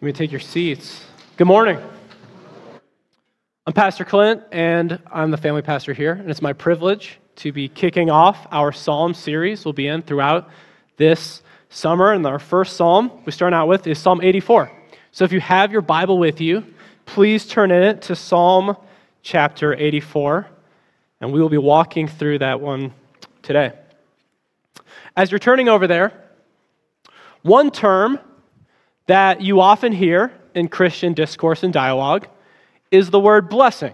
You may take your seats. Good morning. I'm Pastor Clint, and I'm the family pastor here, and it's my privilege to be kicking off our psalm series we'll be in throughout this summer. And our first psalm we start out with is Psalm 84. So if you have your Bible with you, please turn in it to Psalm chapter 84, and we will be walking through that one today. As you're turning over there, one term that you often hear in Christian discourse and dialogue is the word blessing.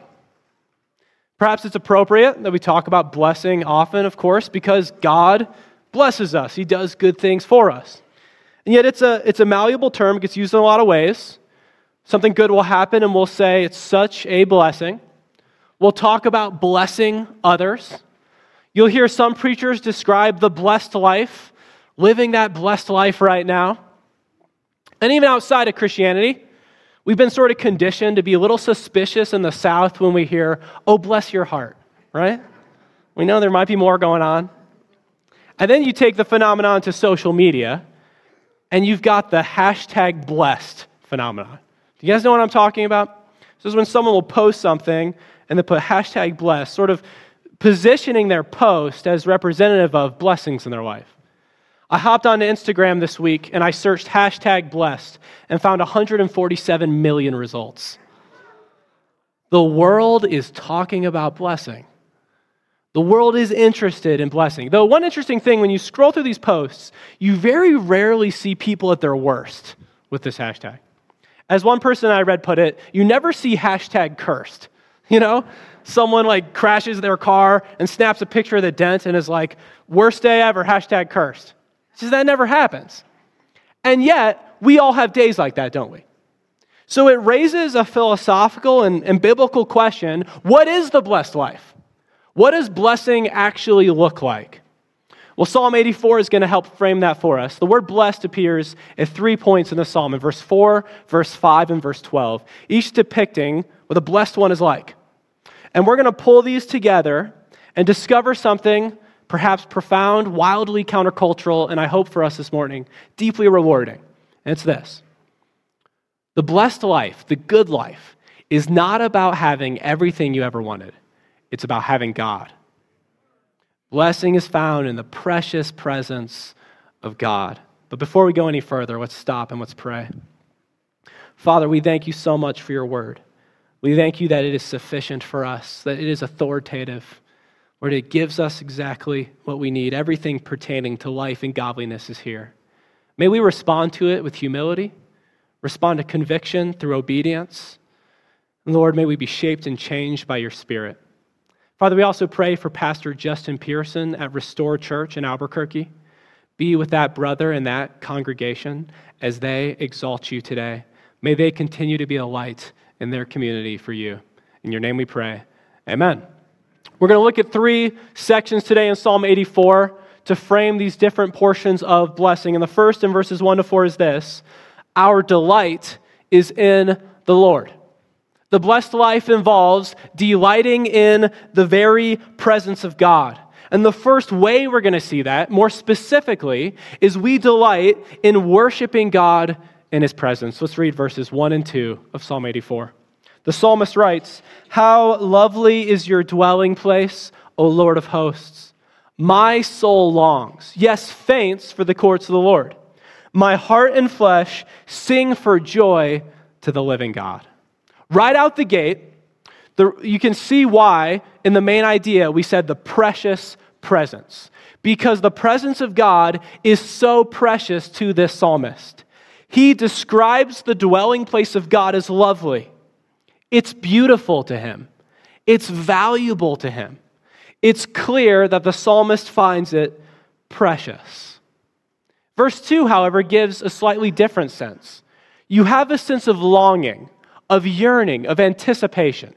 Perhaps it's appropriate that we talk about blessing often, of course, because God blesses us. He does good things for us. And yet it's a, it's a malleable term, it gets used in a lot of ways. Something good will happen, and we'll say it's such a blessing. We'll talk about blessing others. You'll hear some preachers describe the blessed life, living that blessed life right now. And even outside of Christianity, we've been sort of conditioned to be a little suspicious in the South when we hear, oh, bless your heart, right? We know there might be more going on. And then you take the phenomenon to social media, and you've got the hashtag blessed phenomenon. Do you guys know what I'm talking about? This is when someone will post something and they put hashtag blessed, sort of positioning their post as representative of blessings in their life. I hopped onto Instagram this week and I searched hashtag blessed and found 147 million results. The world is talking about blessing. The world is interested in blessing. Though, one interesting thing when you scroll through these posts, you very rarely see people at their worst with this hashtag. As one person I read put it, you never see hashtag cursed. You know, someone like crashes their car and snaps a picture of the dent and is like, worst day ever, hashtag cursed. Says that never happens. And yet, we all have days like that, don't we? So it raises a philosophical and, and biblical question what is the blessed life? What does blessing actually look like? Well, Psalm 84 is going to help frame that for us. The word blessed appears at three points in the psalm in verse 4, verse 5, and verse 12, each depicting what a blessed one is like. And we're going to pull these together and discover something perhaps profound, wildly countercultural, and I hope for us this morning, deeply rewarding. And it's this The blessed life, the good life, is not about having everything you ever wanted, it's about having God. Blessing is found in the precious presence of God. But before we go any further, let's stop and let's pray. Father, we thank you so much for your word. We thank you that it is sufficient for us, that it is authoritative Lord, it gives us exactly what we need. Everything pertaining to life and godliness is here. May we respond to it with humility, respond to conviction through obedience. Lord, may we be shaped and changed by your Spirit. Father, we also pray for Pastor Justin Pearson at Restore Church in Albuquerque. Be with that brother and that congregation as they exalt you today. May they continue to be a light in their community for you. In your name we pray. Amen. We're going to look at three sections today in Psalm 84 to frame these different portions of blessing. And the first in verses 1 to 4 is this Our delight is in the Lord. The blessed life involves delighting in the very presence of God. And the first way we're going to see that, more specifically, is we delight in worshiping God in His presence. Let's read verses 1 and 2 of Psalm 84. The psalmist writes, How lovely is your dwelling place, O Lord of hosts! My soul longs, yes, faints for the courts of the Lord. My heart and flesh sing for joy to the living God. Right out the gate, the, you can see why, in the main idea, we said the precious presence. Because the presence of God is so precious to this psalmist. He describes the dwelling place of God as lovely. It's beautiful to him, it's valuable to him. It's clear that the psalmist finds it precious. Verse 2, however, gives a slightly different sense. You have a sense of longing, of yearning, of anticipation.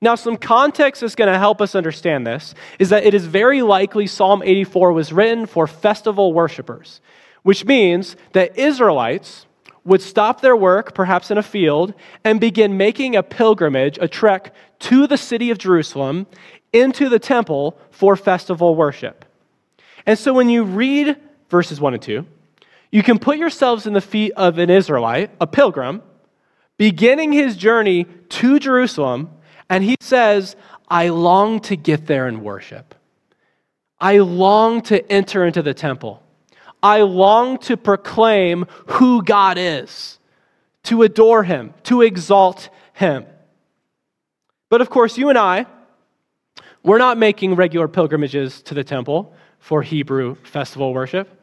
Now, some context is going to help us understand this is that it is very likely Psalm 84 was written for festival worshipers, which means that Israelites, would stop their work, perhaps in a field, and begin making a pilgrimage, a trek to the city of Jerusalem into the temple for festival worship. And so when you read verses 1 and 2, You can put yourselves in the feet of an Israelite, a pilgrim, beginning his journey to Jerusalem, and he says, I long to get there and worship. I long to enter into the temple. I long to proclaim who God is, to adore him, to exalt him. But of course, you and I, we're not making regular pilgrimages to the temple for Hebrew festival worship.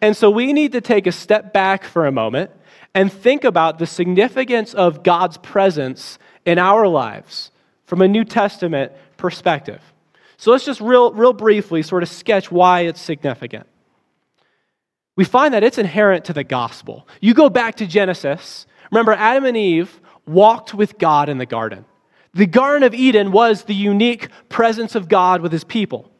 And so we need to take a step back for a moment and think about the significance of God's presence in our lives from a New Testament perspective. So let's just real, real briefly sort of sketch why it's significant. We find that it's inherent to the gospel. You go back to Genesis, remember, Adam and Eve walked with God in the garden. The Garden of Eden was the unique presence of God with his people.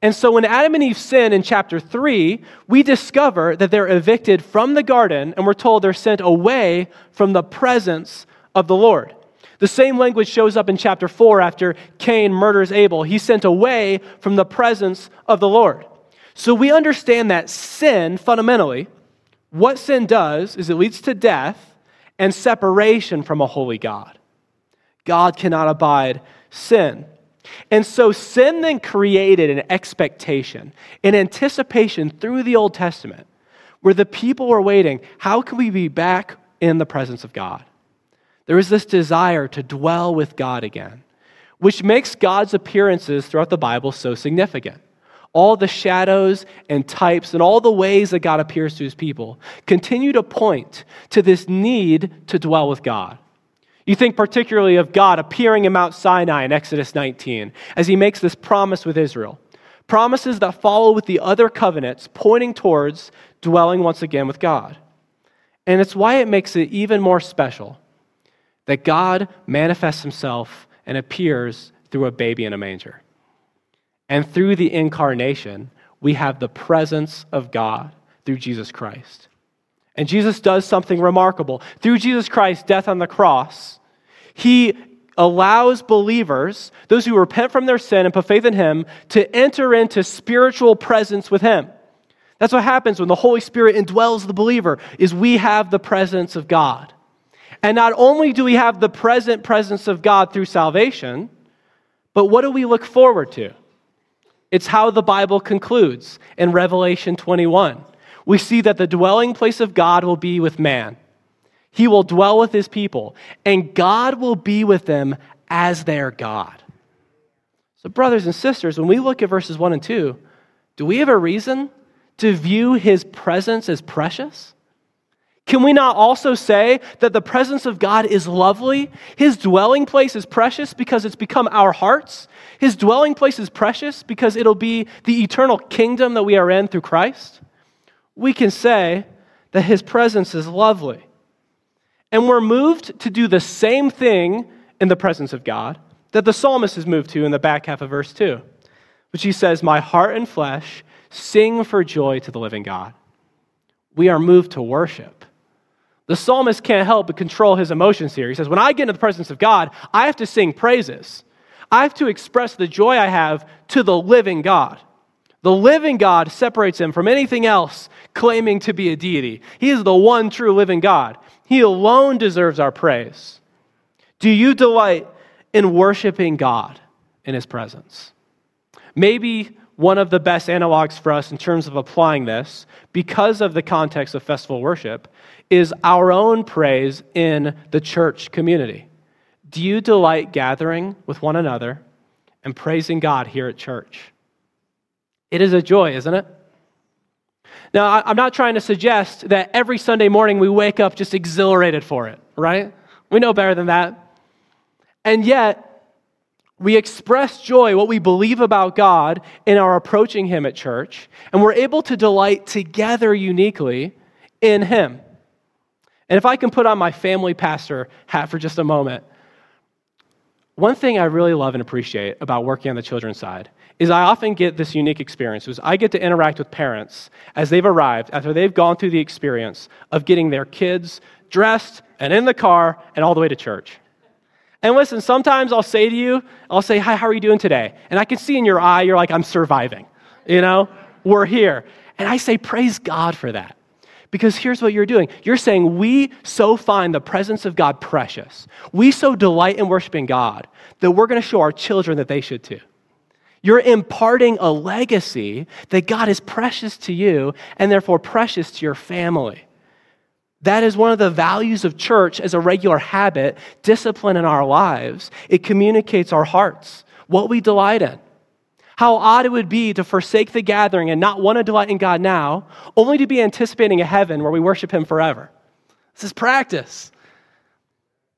And so when Adam and Eve sin in chapter 3, we discover that they're evicted from the garden and we're told they're sent away from the presence of the Lord. The same language shows up in chapter 4 after Cain murders Abel. He's sent away from the presence of the Lord. So we understand that sin, fundamentally, what sin does is it leads to death and separation from a holy God. God cannot abide sin. And so sin then created an expectation, an anticipation through the Old Testament, where the people were waiting how can we be back in the presence of God? There is this desire to dwell with God again, which makes God's appearances throughout the Bible so significant. All the shadows and types and all the ways that God appears to his people continue to point to this need to dwell with God. You think particularly of God appearing in Mount Sinai in Exodus 19 as he makes this promise with Israel. Promises that follow with the other covenants, pointing towards dwelling once again with God. And it's why it makes it even more special that God manifests himself and appears through a baby in a manger. And through the incarnation, we have the presence of God through Jesus Christ. And Jesus does something remarkable. Through Jesus Christ's death on the cross, he allows believers, those who repent from their sin and put faith in him, to enter into spiritual presence with him. That's what happens when the Holy Spirit indwells the believer is we have the presence of God. And not only do we have the present presence of God through salvation, but what do we look forward to? It's how the Bible concludes in Revelation 21. We see that the dwelling place of God will be with man. He will dwell with his people, and God will be with them as their God. So, brothers and sisters, when we look at verses 1 and 2, do we have a reason to view his presence as precious? Can we not also say that the presence of God is lovely? His dwelling place is precious because it's become our hearts. His dwelling place is precious because it'll be the eternal kingdom that we are in through Christ. We can say that His presence is lovely. And we're moved to do the same thing in the presence of God that the psalmist is moved to in the back half of verse 2, which he says, My heart and flesh sing for joy to the living God. We are moved to worship. The psalmist can't help but control his emotions here. He says, When I get into the presence of God, I have to sing praises. I have to express the joy I have to the living God. The living God separates him from anything else claiming to be a deity. He is the one true living God. He alone deserves our praise. Do you delight in worshiping God in his presence? Maybe one of the best analogs for us in terms of applying this, because of the context of festival worship, is our own praise in the church community. Do you delight gathering with one another and praising God here at church? It is a joy, isn't it? Now, I'm not trying to suggest that every Sunday morning we wake up just exhilarated for it, right? We know better than that. And yet, we express joy, what we believe about God, in our approaching Him at church, and we're able to delight together uniquely in Him. And if I can put on my family pastor hat for just a moment, one thing I really love and appreciate about working on the children's side is I often get this unique experience is I get to interact with parents as they've arrived after they've gone through the experience of getting their kids dressed and in the car and all the way to church. And listen, sometimes I'll say to you, I'll say, Hi, how are you doing today? And I can see in your eye, you're like, I'm surviving. You know, we're here. And I say, Praise God for that. Because here's what you're doing you're saying, We so find the presence of God precious. We so delight in worshiping God that we're going to show our children that they should too. You're imparting a legacy that God is precious to you and therefore precious to your family. That is one of the values of church as a regular habit, discipline in our lives. It communicates our hearts, what we delight in. How odd it would be to forsake the gathering and not want to delight in God now, only to be anticipating a heaven where we worship Him forever. This is practice.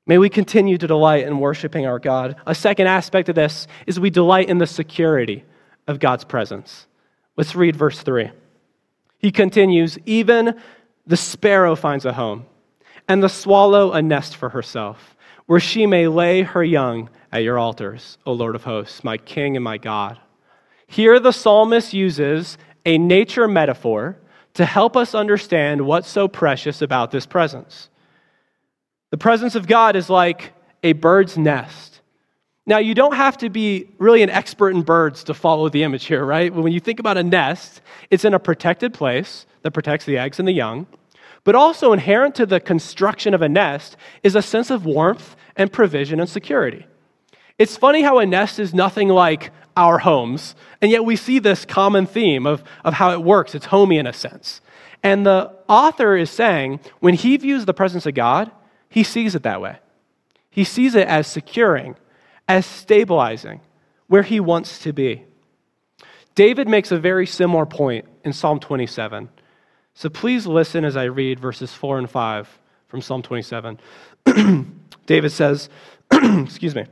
May we continue to delight in worshiping our God. A second aspect of this is we delight in the security of God's presence. Let's read verse 3. He continues, even the sparrow finds a home, and the swallow a nest for herself, where she may lay her young at your altars, O Lord of hosts, my King and my God. Here, the psalmist uses a nature metaphor to help us understand what's so precious about this presence. The presence of God is like a bird's nest. Now, you don't have to be really an expert in birds to follow the image here, right? When you think about a nest, it's in a protected place that protects the eggs and the young. But also inherent to the construction of a nest is a sense of warmth and provision and security. It's funny how a nest is nothing like our homes, and yet we see this common theme of, of how it works. It's homey in a sense. And the author is saying when he views the presence of God, he sees it that way. He sees it as securing, as stabilizing, where he wants to be. David makes a very similar point in Psalm 27. So please listen as I read verses 4 and 5 from Psalm 27. David says, Excuse me.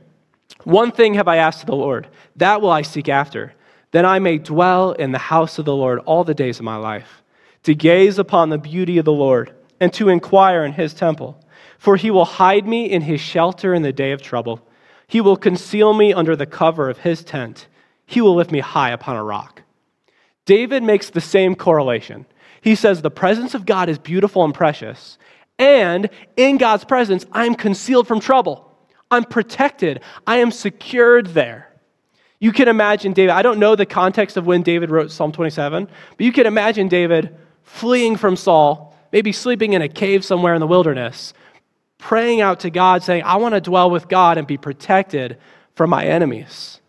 One thing have I asked of the Lord, that will I seek after, that I may dwell in the house of the Lord all the days of my life, to gaze upon the beauty of the Lord, and to inquire in his temple. For he will hide me in his shelter in the day of trouble. He will conceal me under the cover of his tent. He will lift me high upon a rock. David makes the same correlation. He says, The presence of God is beautiful and precious, and in God's presence, I'm concealed from trouble. I'm protected. I am secured there. You can imagine David, I don't know the context of when David wrote Psalm 27, but you can imagine David fleeing from Saul, maybe sleeping in a cave somewhere in the wilderness, praying out to God, saying, I want to dwell with God and be protected from my enemies.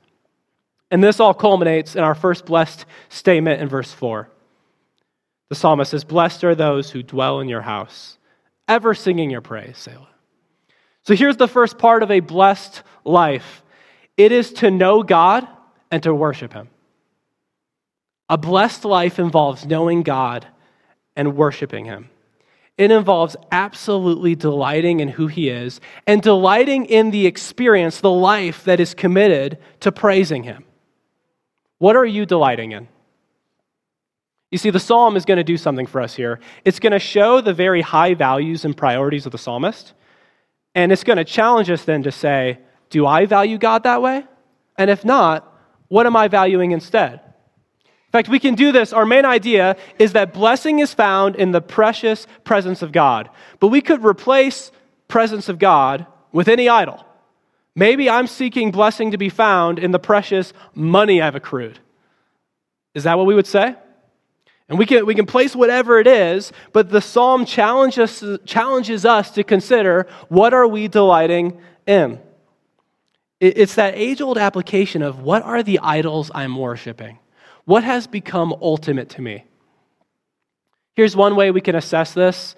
And this all culminates in our first blessed statement in verse 4. The psalmist says, Blessed are those who dwell in your house, ever singing your praise, Selah. So here's the first part of a blessed life it is to know God and to worship Him. A blessed life involves knowing God and worshiping Him. It involves absolutely delighting in who He is and delighting in the experience, the life that is committed to praising Him. What are you delighting in? You see, the psalm is going to do something for us here. It's going to show the very high values and priorities of the psalmist. And it's going to challenge us then to say, do I value God that way? And if not, what am I valuing instead? In fact, we can do this. Our main idea is that blessing is found in the precious presence of God. But we could replace presence of God with any idol. Maybe I'm seeking blessing to be found in the precious money I've accrued. Is that what we would say? And we can, we can place whatever it is, but the psalm challenges, challenges us to consider what are we delighting in? It's that age old application of what are the idols I'm worshiping? What has become ultimate to me? Here's one way we can assess this.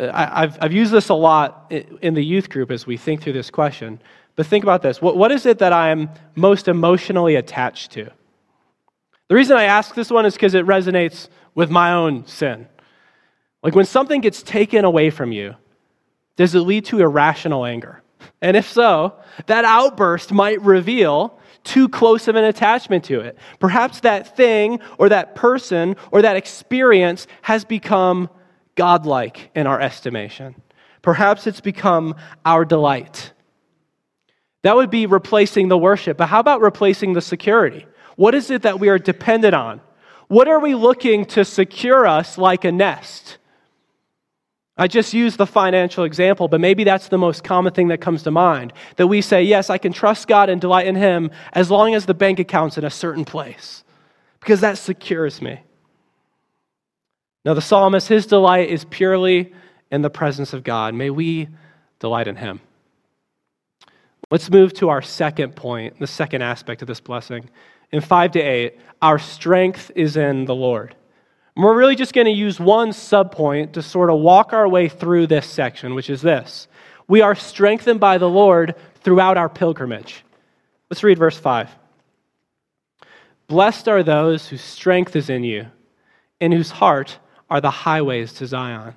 Uh, I've, I've used this a lot in the youth group as we think through this question. But think about this what, what is it that I'm most emotionally attached to? The reason I ask this one is because it resonates with my own sin. Like when something gets taken away from you, does it lead to irrational anger? And if so, that outburst might reveal too close of an attachment to it. Perhaps that thing or that person or that experience has become godlike in our estimation. Perhaps it's become our delight. That would be replacing the worship. But how about replacing the security? What is it that we are dependent on? What are we looking to secure us like a nest? I just used the financial example, but maybe that's the most common thing that comes to mind. That we say, yes, I can trust God and delight in Him as long as the bank account's in a certain place, because that secures me. Now, the psalmist, his delight is purely in the presence of God. May we delight in him. Let's move to our second point, the second aspect of this blessing. In 5 to 8, our strength is in the Lord. And we're really just going to use one subpoint to sort of walk our way through this section, which is this We are strengthened by the Lord throughout our pilgrimage. Let's read verse 5. Blessed are those whose strength is in you, and whose heart are the highways to Zion.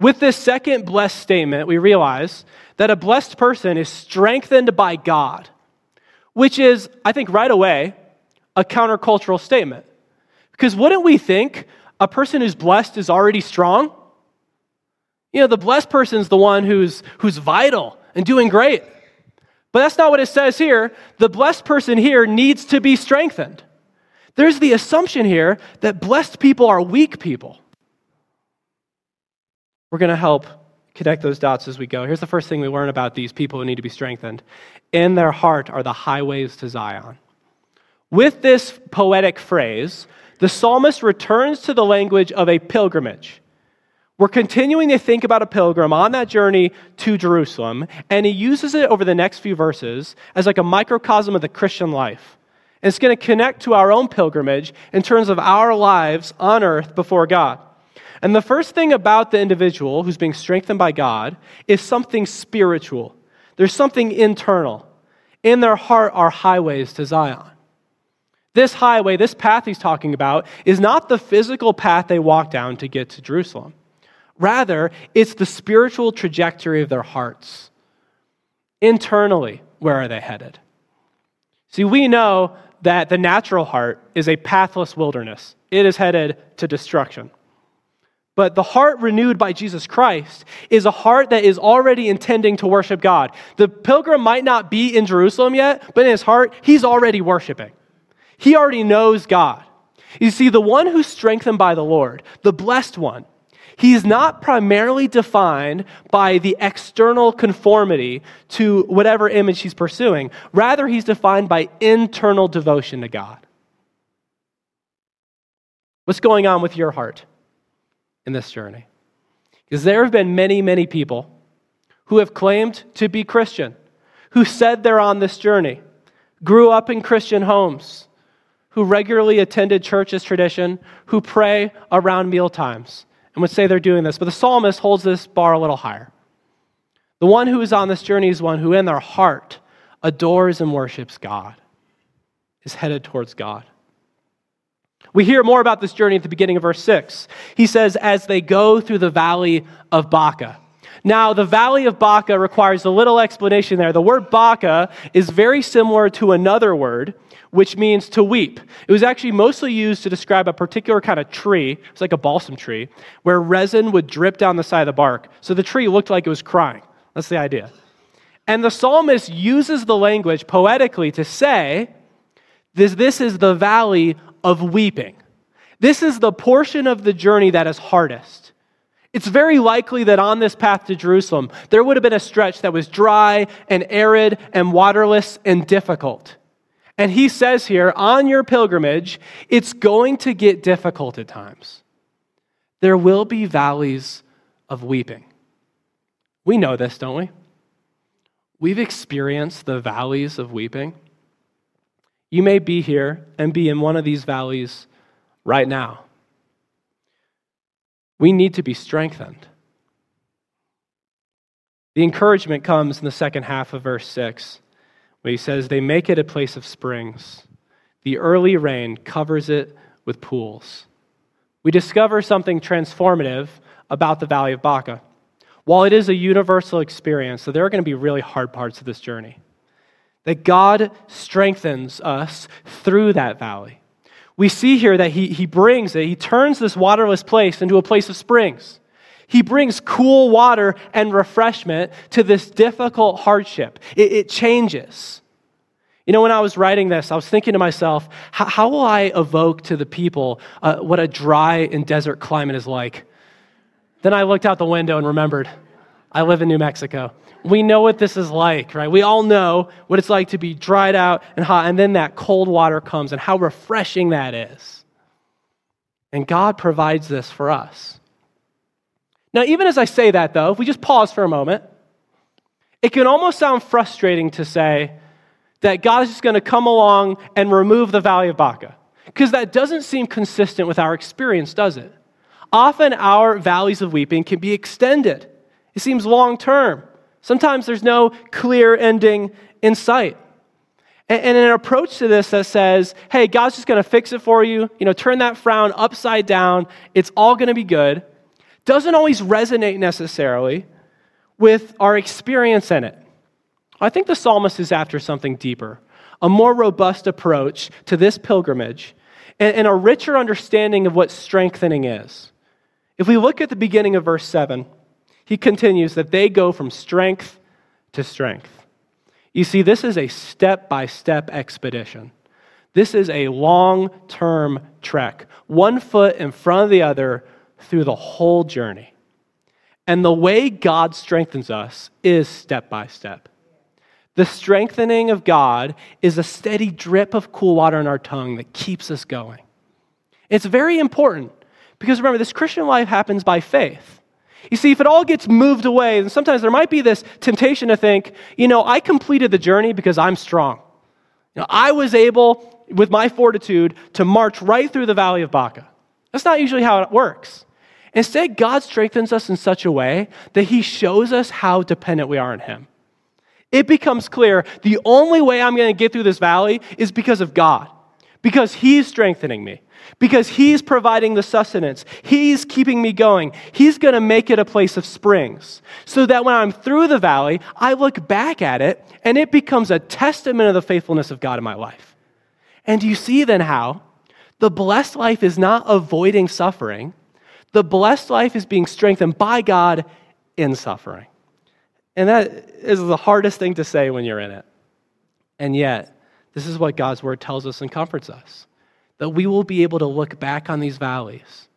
With this second blessed statement, we realize that a blessed person is strengthened by God, which is, I think, right away, a countercultural statement. Because wouldn't we think a person who's blessed is already strong? You know, the blessed person's the one who's, who's vital and doing great. But that's not what it says here. The blessed person here needs to be strengthened. There's the assumption here that blessed people are weak people. We're going to help connect those dots as we go. Here's the first thing we learn about these people who need to be strengthened in their heart are the highways to Zion. With this poetic phrase, the psalmist returns to the language of a pilgrimage. We're continuing to think about a pilgrim on that journey to Jerusalem, and he uses it over the next few verses as like a microcosm of the Christian life. And it's going to connect to our own pilgrimage in terms of our lives on earth before God. And the first thing about the individual who's being strengthened by God is something spiritual. There's something internal. In their heart are highways to Zion. This highway, this path he's talking about, is not the physical path they walk down to get to Jerusalem. Rather, it's the spiritual trajectory of their hearts. Internally, where are they headed? See, we know that the natural heart is a pathless wilderness, it is headed to destruction. But the heart renewed by Jesus Christ is a heart that is already intending to worship God. The pilgrim might not be in Jerusalem yet, but in his heart, he's already worshiping. He already knows God. You see, the one who's strengthened by the Lord, the blessed one, he is not primarily defined by the external conformity to whatever image he's pursuing. Rather, he's defined by internal devotion to God. What's going on with your heart in this journey? Because there have been many, many people who have claimed to be Christian, who said they're on this journey, grew up in Christian homes, who regularly attended church as tradition, who pray around meal times, and would say they're doing this. But the psalmist holds this bar a little higher. The one who is on this journey is one who, in their heart, adores and worships God, is headed towards God. We hear more about this journey at the beginning of verse 6. He says, as they go through the valley of Baca. Now, the valley of Baca requires a little explanation there. The word Baca is very similar to another word which means to weep. It was actually mostly used to describe a particular kind of tree. It's like a balsam tree, where resin would drip down the side of the bark. So the tree looked like it was crying. That's the idea. And the psalmist uses the language poetically to say, this, this is the valley of weeping. This is the portion of the journey that is hardest. It's very likely that on this path to Jerusalem, there would have been a stretch that was dry and arid and waterless and difficult. And he says here, on your pilgrimage, it's going to get difficult at times. There will be valleys of weeping. We know this, don't we? We've experienced the valleys of weeping. You may be here and be in one of these valleys right now. We need to be strengthened. The encouragement comes in the second half of verse 6 he says, They make it a place of springs. The early rain covers it with pools. We discover something transformative about the Valley of Baca. While it is a universal experience, so there are going to be really hard parts of this journey, that God strengthens us through that valley. We see here that he, he brings it, he turns this waterless place into a place of springs. He brings cool water and refreshment to this difficult hardship. It, it changes. You know, when I was writing this, I was thinking to myself, how, will I evoke to the people uh, what a dry and desert climate is like? Then I looked out the window and remembered I live in New Mexico. We know what this is like, right? We all know what it's like to be dried out and hot, and then that cold water comes and how refreshing that is. And God provides this for us. Now, even as I say that, though, if we just pause for a moment, it can almost sound frustrating to say that God is just going to come along and remove the valley of Baca, because that doesn't seem consistent with our experience, does it? Often our valleys of weeping can be extended, it seems long term. Sometimes there's no clear ending in sight. And, an approach to this that says, hey, God's just going to fix it for you, you know, turn that frown upside down, it's all going to be good, doesn't always resonate necessarily with our experience in it. I think the psalmist is after something deeper, a more robust approach to this pilgrimage, and, a richer understanding of what strengthening is. If we look at the beginning of verse 7, he continues that they go from strength to strength. You see, this is a step by step expedition. This is a long term trek, one foot in front of the other through the whole journey. And the way God strengthens us is step by step. The strengthening of God is a steady drip of cool water in our tongue that keeps us going. It's very important because remember, this Christian life happens by faith. You see, if it all gets moved away, then sometimes there might be this temptation to think, you know, I completed the journey because I'm strong. You know, I was able, with my fortitude, to march right through the valley of Baca. That's not usually how it works. Instead, God strengthens us in such a way that He shows us how dependent we are on Him. It becomes clear the only way I'm going to get through this valley is because of God, because He's strengthening me because He's providing the sustenance. He's keeping me going. He's going to make it a place of springs so that when I'm through the valley, I look back at it and it becomes a testament of the faithfulness of God in my life. And you see then how the blessed life is not avoiding suffering, the blessed life is being strengthened by God in suffering. And that is the hardest thing to say when you're in it. And yet, this is what God's word tells us and comforts us that we will be able to look back on these valleys.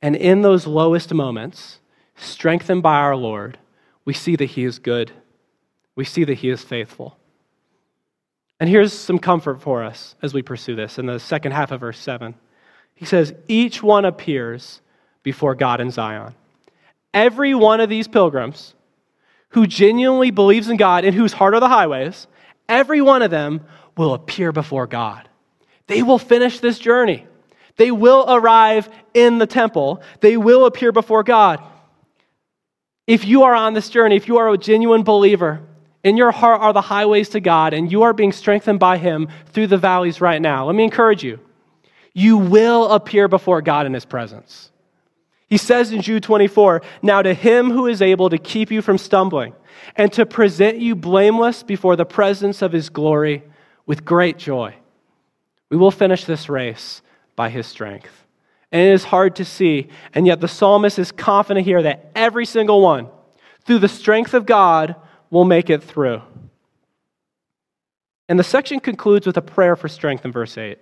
And in those lowest moments, strengthened by our Lord, we see that He is good. We see that He is faithful. And here's some comfort for us as we pursue this in the second half of verse 7. He says, Each one appears before God in Zion. Every one of these pilgrims who genuinely believes in God and whose heart are the highways, every one of them will appear before God. They will finish this journey. They will arrive in the temple. They will appear before God. If you are on this journey, if you are a genuine believer, in your heart are the highways to God, and you are being strengthened by Him through the valleys right now. Let me encourage you. You will appear before God in His presence. He says in Jude 24, Now to Him who is able to keep you from stumbling and to present you blameless before the presence of His glory with great joy. We will finish this race by his strength. And it is hard to see, and yet the psalmist is confident here that every single one, through the strength of God, will make it through. And the section concludes with a prayer for strength in verse 8.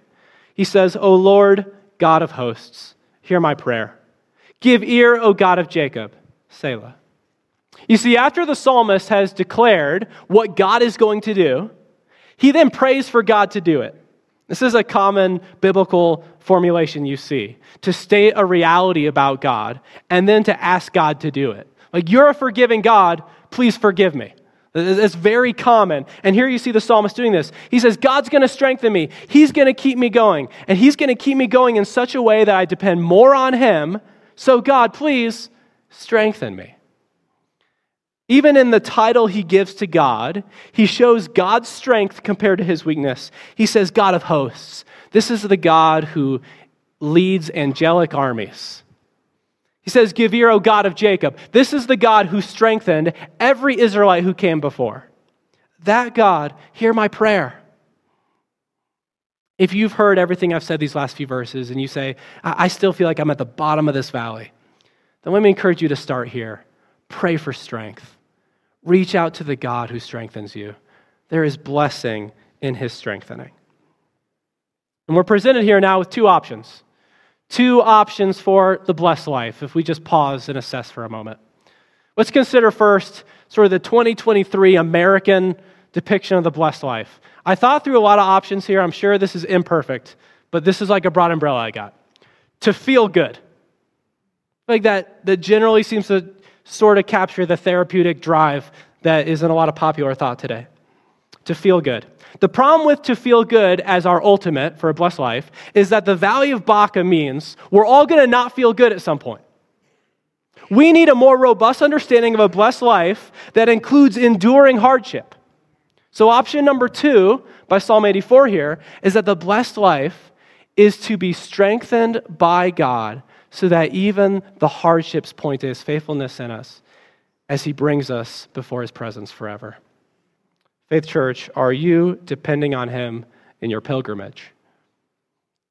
He says, O Lord, God of hosts, hear my prayer. Give ear, O God of Jacob. Selah. You see, after the psalmist has declared what God is going to do, he then prays for God to do it. This is a common biblical formulation you see to state a reality about God and then to ask God to do it. Like, you're a forgiving God, please forgive me. It's very common. And here you see the psalmist doing this. He says, God's going to strengthen me. He's going to keep me going. And He's going to keep me going in such a way that I depend more on Him. So, God, please strengthen me. Even in the title he gives to God, he shows God's strength compared to his weakness. He says, God of hosts. This is the God who leads angelic armies. He says, Give ear, O God of Jacob. This is the God who strengthened every Israelite who came before. That God, hear my prayer. If you've heard everything I've said these last few verses and you say, I still feel like I'm at the bottom of this valley, then let me encourage you to start here. Pray for strength. Reach out to the God who strengthens you. There is blessing in his strengthening. And we're presented here now with two options. Two options for the blessed life, if we just pause and assess for a moment. Let's consider first sort of the 2023 American depiction of the blessed life. I thought through a lot of options here. I'm sure this is imperfect, but this is like a broad umbrella I got. to feel good. Like that, that generally seems to sort of capture the therapeutic drive that is in a lot of popular thought today. To feel good. The problem with to feel good as our ultimate for a blessed life is that the Valley of Baca means we're all going to not feel good at some point. We need a more robust understanding of a blessed life that includes enduring hardship. So, option number two by Psalm 84 here is that the blessed life is to be strengthened by God so that even the hardships point to his faithfulness in us as he brings us before his presence forever. Faith Church, are you depending on him in your pilgrimage?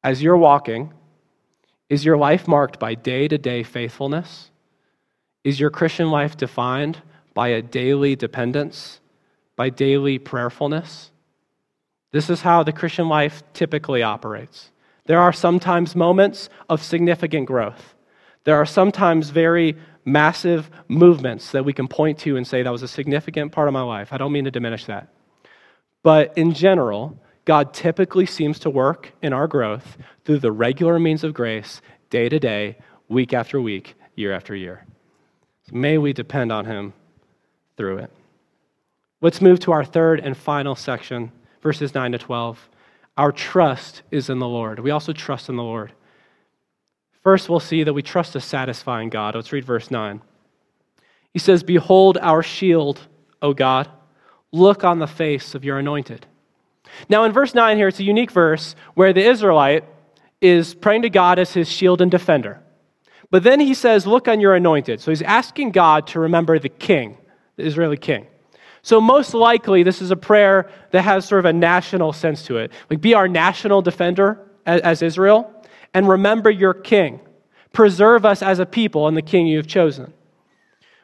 As you're walking, is your life marked by day to day faithfulness? Is your Christian life defined by a daily dependence, by daily prayerfulness? This is how the Christian life typically operates. There are sometimes moments of significant growth. There are sometimes very massive movements that we can point to and say that was a significant part of my life. I don't mean to diminish that. But in general, God typically seems to work in our growth through the regular means of grace, day to day, week after week, year after year. May we depend on him through it. Let's move to our third and final section, verses 9 to 12. Our trust is in the Lord. We also trust in the Lord. First, we'll see that we trust a satisfying God. Let's read verse 9. He says, Behold our shield, O God. Look on the face of your anointed. Now, in verse 9 here, it's a unique verse where the Israelite is praying to God as his shield and defender. But then he says, Look on your anointed. So he's asking God to remember the king, the Israeli king. So, most likely, this is a prayer that has sort of a national sense to it. Like, be our national defender as, as Israel, and remember your king. Preserve us as a people and the king you have chosen.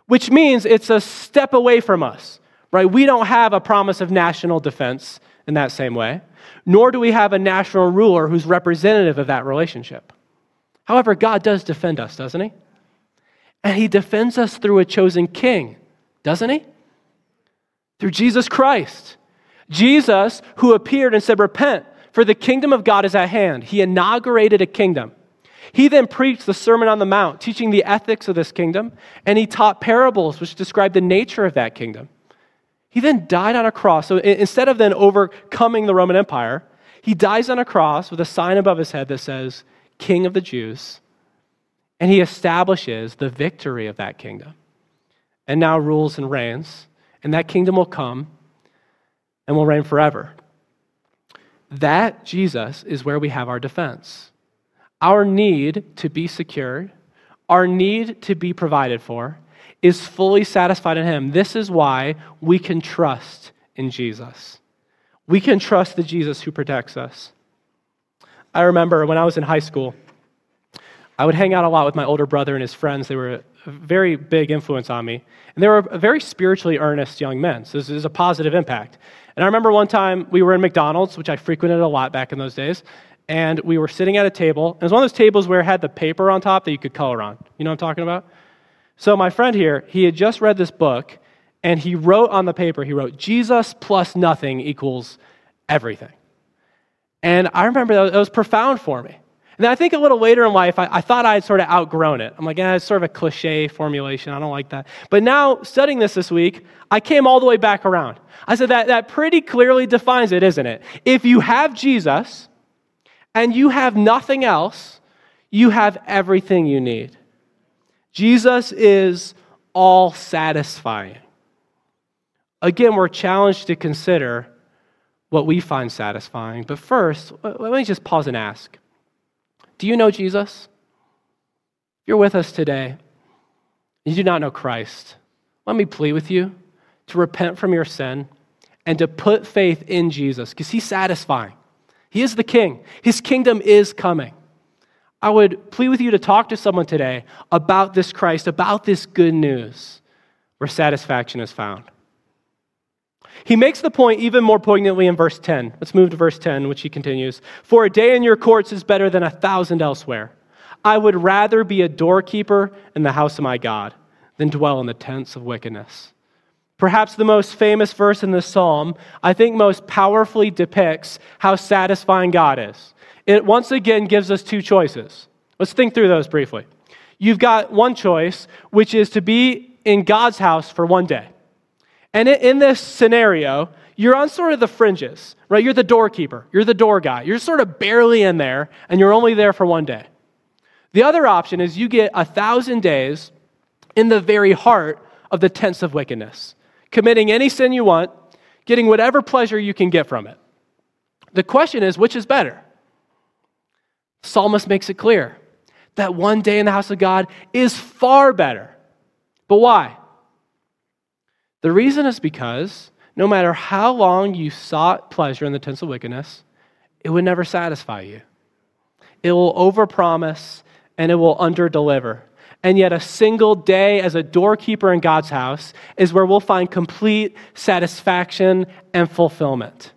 Which means it's a step away from us, right? We don't have a promise of national defense in that same way, nor do we have a national ruler who's representative of that relationship. However, God does defend us, doesn't He? And He defends us through a chosen king, doesn't He? Through Jesus Christ. Jesus, who appeared and said, Repent, for the kingdom of God is at hand. He inaugurated a kingdom. He then preached the Sermon on the Mount, teaching the ethics of this kingdom, and he taught parables which describe the nature of that kingdom. He then died on a cross. So instead of then overcoming the Roman Empire, he dies on a cross with a sign above his head that says, King of the Jews, and he establishes the victory of that kingdom and now rules and reigns, and that kingdom will come and will reign forever. That, Jesus, is where we have our defense. Our need to be secured, our need to be provided for, is fully satisfied in Him. This is why we can trust in Jesus. We can trust the Jesus who protects us. I remember when I was in high school, I would hang out a lot with my older brother and his friends. They were very big influence on me. And they were very spiritually earnest young men. So this is a positive impact. And I remember one time we were in McDonald's, which I frequented a lot back in those days. And we were sitting at a table. And it was one of those tables where it had the paper on top that you could color on. You know what I'm talking about? So my friend here, he had just read this book. And he wrote on the paper, he wrote, Jesus plus nothing equals everything. And I remember that was profound for me. And then I think a little later in life, I, I thought I had sort of outgrown it. I'm like, eh, it's sort of a cliche formulation. I don't like that. But now, studying this this week, I came all the way back around. I said that, that pretty clearly defines it, isn't it? If you have Jesus and you have nothing else, you have everything you need. Jesus is all satisfying. Again, we're challenged to consider what we find satisfying. But first, let me just pause and ask Do you know Jesus? If you're with us today, you do not know Christ, let me plead with you to repent from your sin and to put faith in Jesus because he's satisfying. He is the king, his kingdom is coming. I would plead with you to talk to someone today about this Christ, about this good news where satisfaction is found. He makes the point even more poignantly in verse 10. Let's move to verse 10, which he continues For a day in your courts is better than a thousand elsewhere. I would rather be a doorkeeper in the house of my God than dwell in the tents of wickedness. Perhaps the most famous verse in this psalm, I think, most powerfully depicts how satisfying God is. It once again gives us two choices Let's think through those briefly. You've got one choice, which is to be in God's house for one day. And in this scenario, you're on sort of the fringes, right? You're the doorkeeper, you're the door guy. You're sort of barely in there, and you're only there for one day. The other option is you get a thousand days in the very heart of the tents of wickedness, committing any sin you want, getting whatever pleasure you can get from it. The question is, which is better? Psalmist makes it clear that one day in the house of God is far better. But why? The reason is because no matter how long you sought pleasure in the tents of wickedness, it would never satisfy you. It will overpromise and it will underdeliver. And yet, a single day as a doorkeeper in God's house is where we'll find complete satisfaction and fulfillment.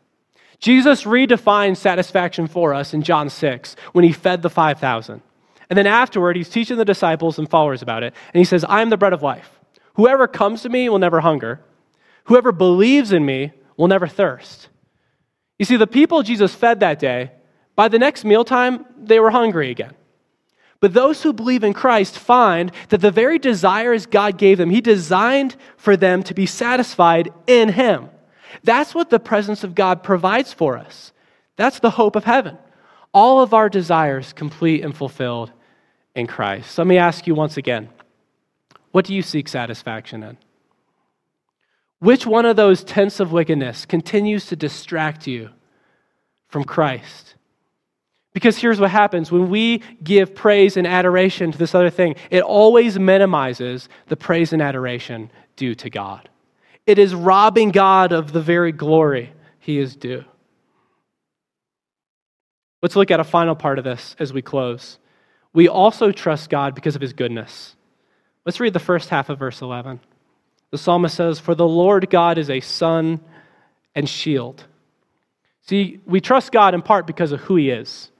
Jesus redefined satisfaction for us in John 6 when he fed the 5,000. And then afterward, he's teaching the disciples and followers about it. And he says, I am the bread of life. Whoever comes to me will never hunger. Whoever believes in me will never thirst. You see, the people Jesus fed that day, by the next mealtime, they were hungry again. But those who believe in Christ find that the very desires God gave them, He designed for them to be satisfied in Him. That's what the presence of God provides for us. That's the hope of heaven. All of our desires complete and fulfilled in Christ. Let me ask you once again what do you seek satisfaction in? Which one of those tents of wickedness continues to distract you from Christ? Because here's what happens when we give praise and adoration to this other thing, it always minimizes the praise and adoration due to God. It is robbing God of the very glory he is due. Let's look at a final part of this as we close. We also trust God because of his goodness. Let's read the first half of verse 11. The psalmist says, For the Lord God is a sun and shield. See, we trust God in part because of who He is.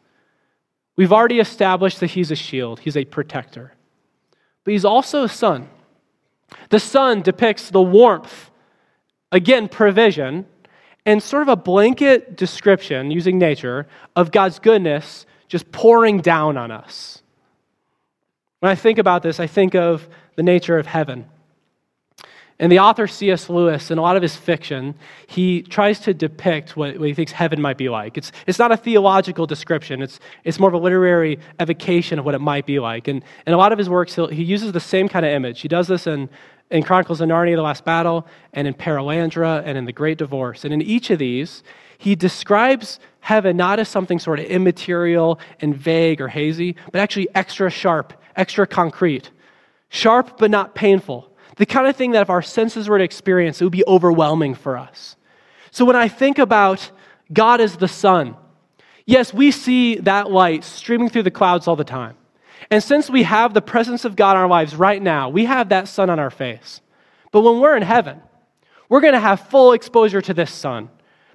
We've already established that He's a shield, He's a protector. But He's also a sun. The sun depicts the warmth, again, provision, and sort of a blanket description using nature of God's goodness just pouring down on us. When I think about this, I think of the nature of heaven. And the author C.S. Lewis, in a lot of his fiction, he tries to depict what, what, he thinks heaven might be like. It's, it's not a theological description, it's, it's more of a literary evocation of what it might be like. And in a lot of his works, he uses the same kind of image. He does this in, in Chronicles of Narnia, The Last Battle, and in Perelandra, and in The Great Divorce. And in each of these, he describes heaven not as something sort of immaterial and vague or hazy, but actually extra sharp, extra concrete. Sharp, but not painful the kind of thing that if our senses were to experience, it would be overwhelming for us. So when I think about God as the sun, yes, we see that light streaming through the clouds all the time. And since we have the presence of God in our lives right now, we have that sun on our face. But when we're in heaven, we're going to have full exposure to this sun,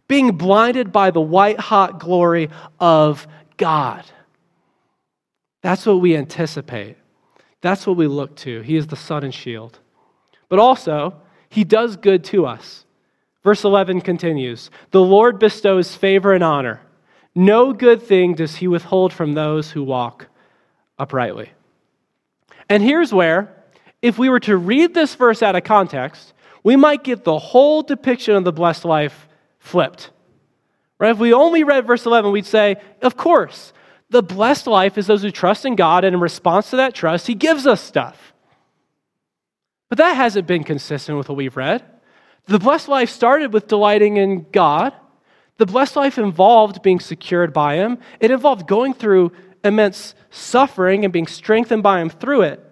being blinded by the white hot glory of God. That's what we anticipate. That's what we look to. He is the sun and shield. But also, he does good to us. Verse 11 continues The Lord bestows favor and honor. No good thing does he withhold from those who walk uprightly. And here's where, if we were to read this verse out of context, we might get the whole depiction of the blessed life flipped. Right? If we only read verse 11, we'd say, of course, the blessed life is those who trust in God, and in response to that trust, He gives us stuff. But that hasn't been consistent with what we've read. The blessed life started with delighting in God. The blessed life involved being secured by Him, it involved going through immense suffering and being strengthened by Him through it.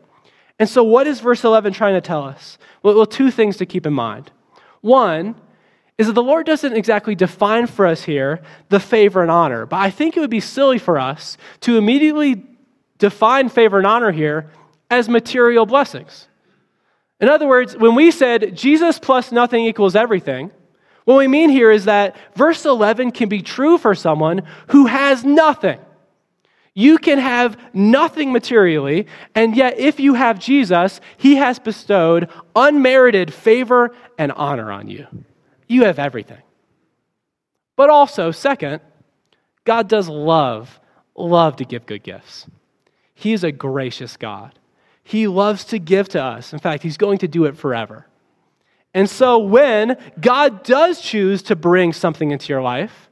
And so, what is verse 11 trying to tell us? Well, two things to keep in mind. One is that the Lord doesn't exactly define for us here the favor and honor, but I think it would be silly for us to immediately define favor and honor here as material blessings. In other words, when we said Jesus plus nothing equals everything, what we mean here is that verse 11 can be true for someone who has nothing. You can have nothing materially, and yet if you have Jesus, he has bestowed unmerited favor and honor on you. You have everything. But also, second, God does love, love to give good gifts. He is a gracious God. He loves to give to us. In fact, He's going to do it forever. And so, when God does choose to bring something into your life,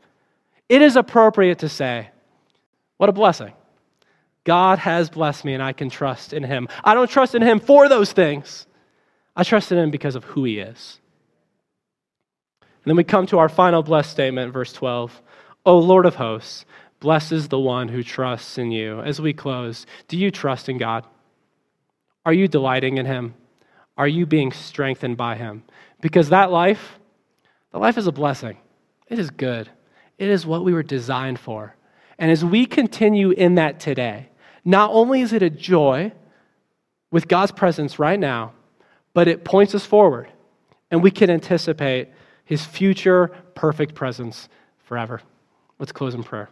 it is appropriate to say, What a blessing. God has blessed me and I can trust in Him. I don't trust in Him for those things, I trust in Him because of who He is. And then we come to our final blessed statement, verse 12. O Lord of hosts, blesses the one who trusts in you. As we close, do you trust in God? Are you delighting in Him? Are you being strengthened by Him? Because that life, the life is a blessing. It is good. It is what we were designed for. And as we continue in that today, not only is it a joy with God's presence right now, but it points us forward. And we can anticipate his future perfect presence forever. Let's close in prayer.